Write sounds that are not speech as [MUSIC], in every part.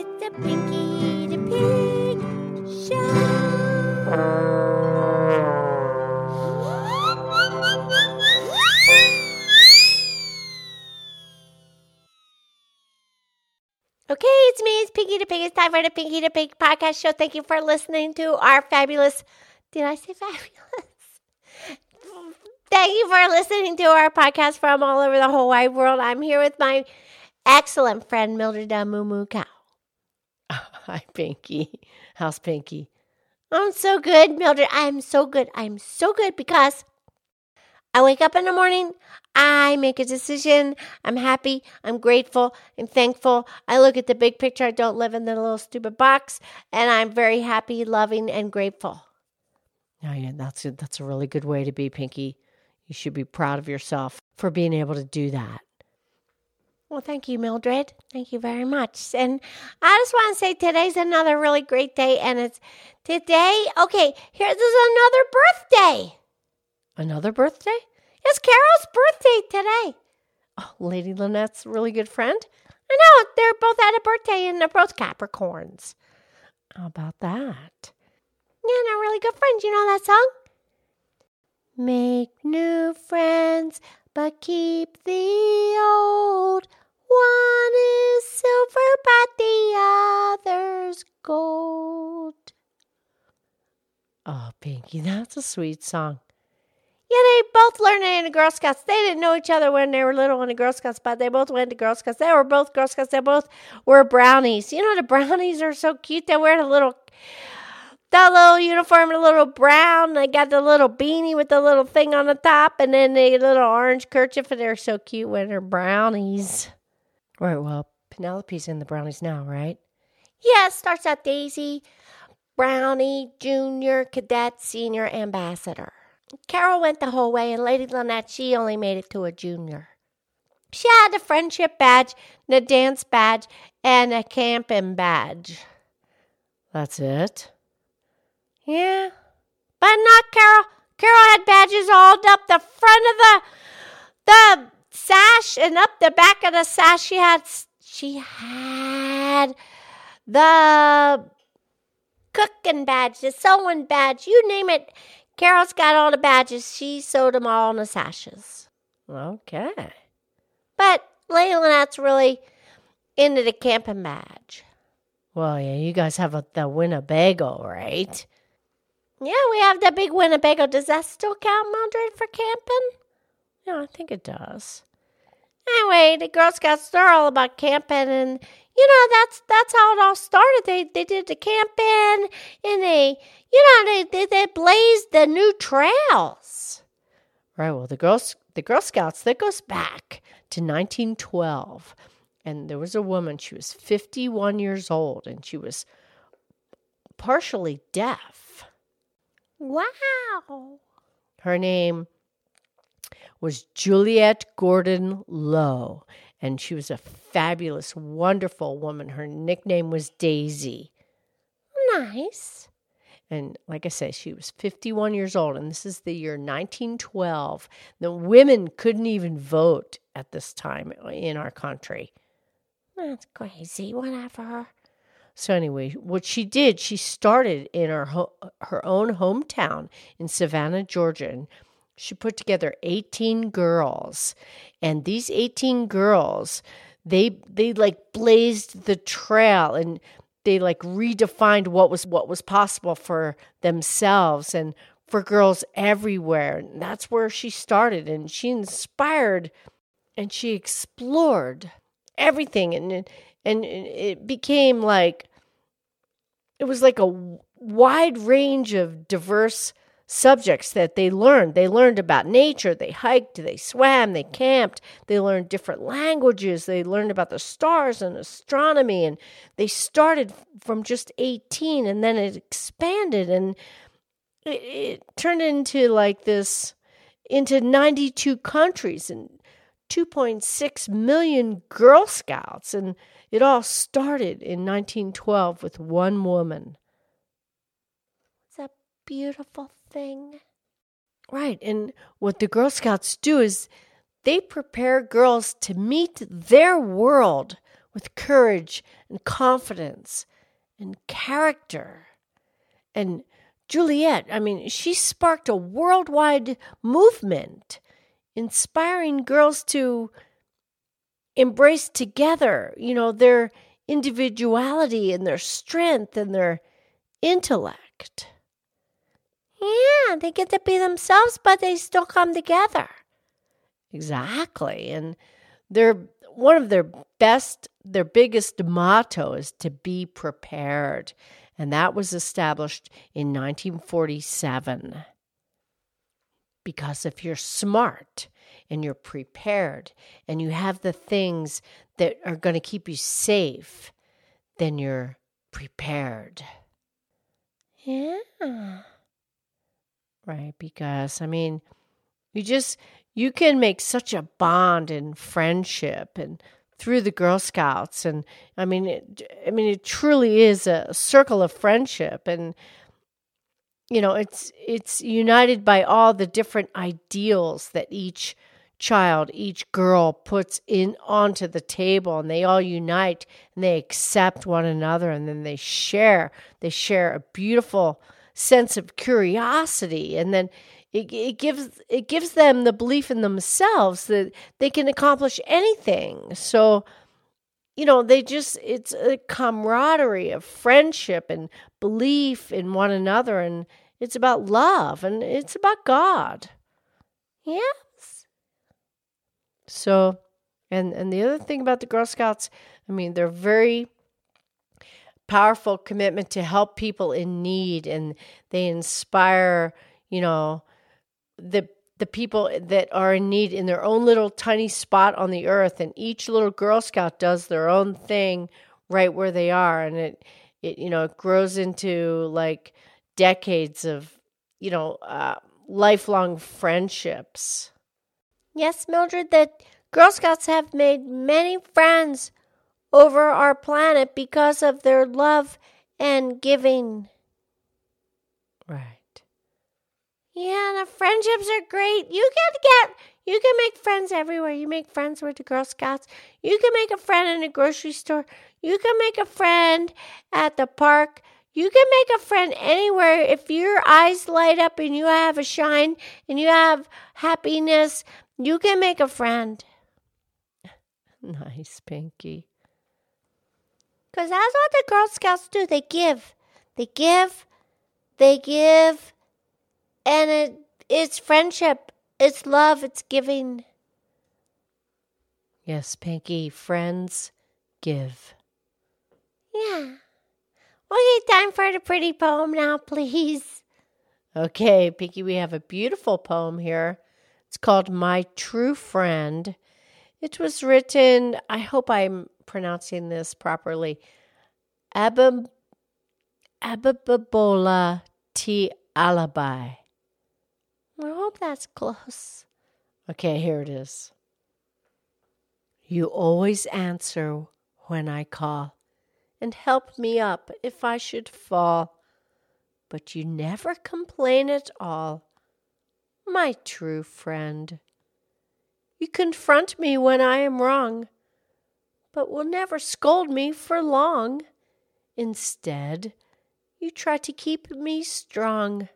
It's the Pinky the Pig Show. Okay, it's me, it's Pinky the Pig. It's time for the Pinky the Pig podcast show. Thank you for listening to our fabulous. Did I say fabulous? Thank you for listening to our podcast from all over the whole wide world. I'm here with my excellent friend Mildred Moo Cow. [LAUGHS] Hi, Pinky. How's Pinky? I'm so good, Mildred. I'm so good. I'm so good because I wake up in the morning, I make a decision, I'm happy, I'm grateful, I'm thankful. I look at the big picture, I don't live in the little stupid box, and I'm very happy, loving, and grateful. Oh, yeah, that's a, that's a really good way to be, Pinky. You should be proud of yourself for being able to do that. Well, thank you, Mildred. Thank you very much. And I just want to say today's another really great day, and it's today. Okay, here's another birthday. Another birthday? It's Carol's birthday today. Oh, Lady Lynette's a really good friend. I know they're both had a birthday, and they're both Capricorns. How about that? Yeah, they're really good friends. You know that song? Make new friends, but keep the old. One is silver, but the other's gold. Oh, Pinky, that's a sweet song. Yeah, they both learned it in the Girl Scouts. They didn't know each other when they were little in the Girl Scouts, but they both went to Girl Scouts. They were both Girl Scouts. They both were brownies. You know, the brownies are so cute. They wear the little, the little uniform, the little brown. They got the little beanie with the little thing on the top, and then the little orange kerchief. And they're so cute when they're brownies. Right, well, Penelope's in the brownies now, right? Yeah, it starts out Daisy, Brownie, Junior, Cadet, Senior, Ambassador. Carol went the whole way, and Lady Lynette, she only made it to a junior. She had the friendship badge, the dance badge, and a camping badge. That's it? Yeah, but not Carol. Carol had badges all up the front of the the sash and up the back of the sash. She had she had the cooking badge, the sewing badge, you name it. Carol's got all the badges. She sewed them all on the sashes. Okay. But Lynette's really into the camping badge. Well, yeah, you guys have a, the Winnebago, right? Yeah, we have the big Winnebago. Does that still count, Mildred, for camping? Yeah, I think it does. Anyway, the Girl Scouts, they're all about camping and you know, that's that's how it all started. They they did the camping and they you know, they they, they blazed the new trails. Right. Well, the girls, the Girl Scouts, that goes back to 1912, and there was a woman. She was 51 years old, and she was partially deaf. Wow. Her name was Juliette Gordon Low, and she was a fabulous, wonderful woman. Her nickname was Daisy. Nice. And like I say, she was 51 years old, and this is the year 1912. The women couldn't even vote at this time in our country. That's crazy. Whatever. So anyway, what she did, she started in her ho- her own hometown in Savannah, Georgia, and she put together 18 girls. And these 18 girls, they they like blazed the trail and they like redefined what was what was possible for themselves and for girls everywhere. And that's where she started and she inspired and she explored everything and and it became like it was like a wide range of diverse subjects that they learned. They learned about nature, they hiked, they swam, they camped, they learned different languages, they learned about the stars and astronomy. And they started from just 18 and then it expanded and it, it turned into like this into 92 countries and 2.6 million Girl Scouts. And it all started in 1912 with one woman. A beautiful thing. Right. And what the Girl Scouts do is they prepare girls to meet their world with courage and confidence and character. And Juliette, I mean, she sparked a worldwide movement, inspiring girls to embrace together, you know, their individuality and their strength and their intellect. Yeah, they get to be themselves, but they still come together. Exactly. And they're one of their best, their biggest motto is to be prepared. And that was established in 1947. Because if you're smart and you're prepared and you have the things that are going to keep you safe, then you're prepared. Yeah. Right. Because, I mean, you just, you can make such a bond and friendship and through the Girl Scouts. And I mean, it, I mean, it truly is a circle of friendship. And, you know, it's, it's united by all the different ideals that each child, each girl puts in onto the table and they all unite and they accept one another and then they share. They share a beautiful sense of curiosity and then it, it gives it gives them the belief in themselves that they can accomplish anything. So you know, they just it's a camaraderie of friendship and belief in one another and it's about love and it's about God. Yes. So, and and the other thing about the Girl Scouts, I mean, they're very powerful commitment to help people in need, and they inspire, you know, the the people that are in need in their own little tiny spot on the earth, and each little Girl Scout does their own thing right where they are, and it it you know it grows into like decades of you know uh, lifelong friendships. Yes, Mildred, the Girl Scouts have made many friends over our planet because of their love and giving. Right. Yeah, the friendships are great. You can get you can make friends everywhere. You make friends with the Girl Scouts. You can make a friend in a grocery store. You can make a friend at the park. You can make a friend anywhere if your eyes light up and you have a shine and you have happiness. You can make a friend. [LAUGHS] Nice, Pinky. Because that's what the Girl Scouts do. They give. They give. They give. And it, it's friendship. It's love. It's giving. Yes, Pinky. Friends give. Yeah. Okay, time for the pretty poem now, please. Okay, Pinky, we have a beautiful poem here. It's called My True Friend. It was written, I hope I'm pronouncing this properly, Abab- Ababola T. Alibi. I hope that's close. Okay, here it is. You always answer when I call and help me up if I should fall, but you never complain at all, my true friend. You confront me when I am wrong, but will never scold me for long. Instead, you try to keep me strong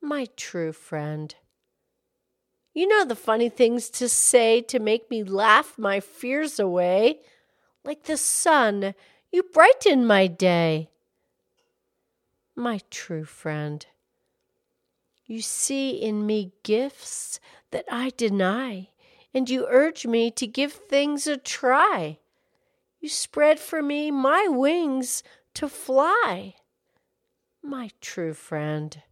my true friend. You know the funny things to say to make me laugh my fears away. Like the sun, you brighten my day. My true friend. You see in me gifts that I deny, and you urge me to give things a try. You spread for me my wings to fly. My true friend.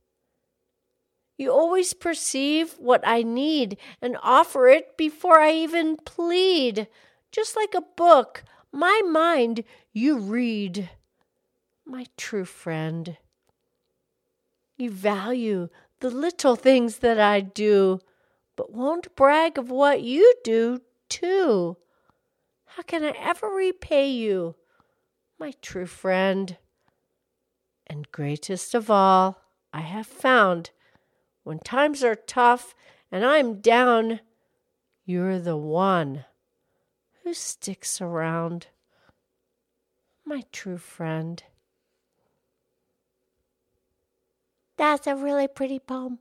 You always perceive what I need and offer it before I even plead. Just like a book, my mind you read. My true friend. You value the little things that I do, but won't brag of what you do, too. How can I ever repay you, my true friend? And greatest of all, I have found when times are tough and I'm down, you're the one who sticks around. My true friend. That's a really pretty poem.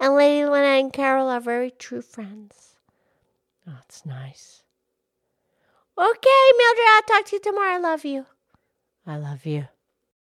And Lady Lena and Carol are very true friends. Oh, that's nice. Okay, Mildred, I'll talk to you tomorrow. I love you. I love you.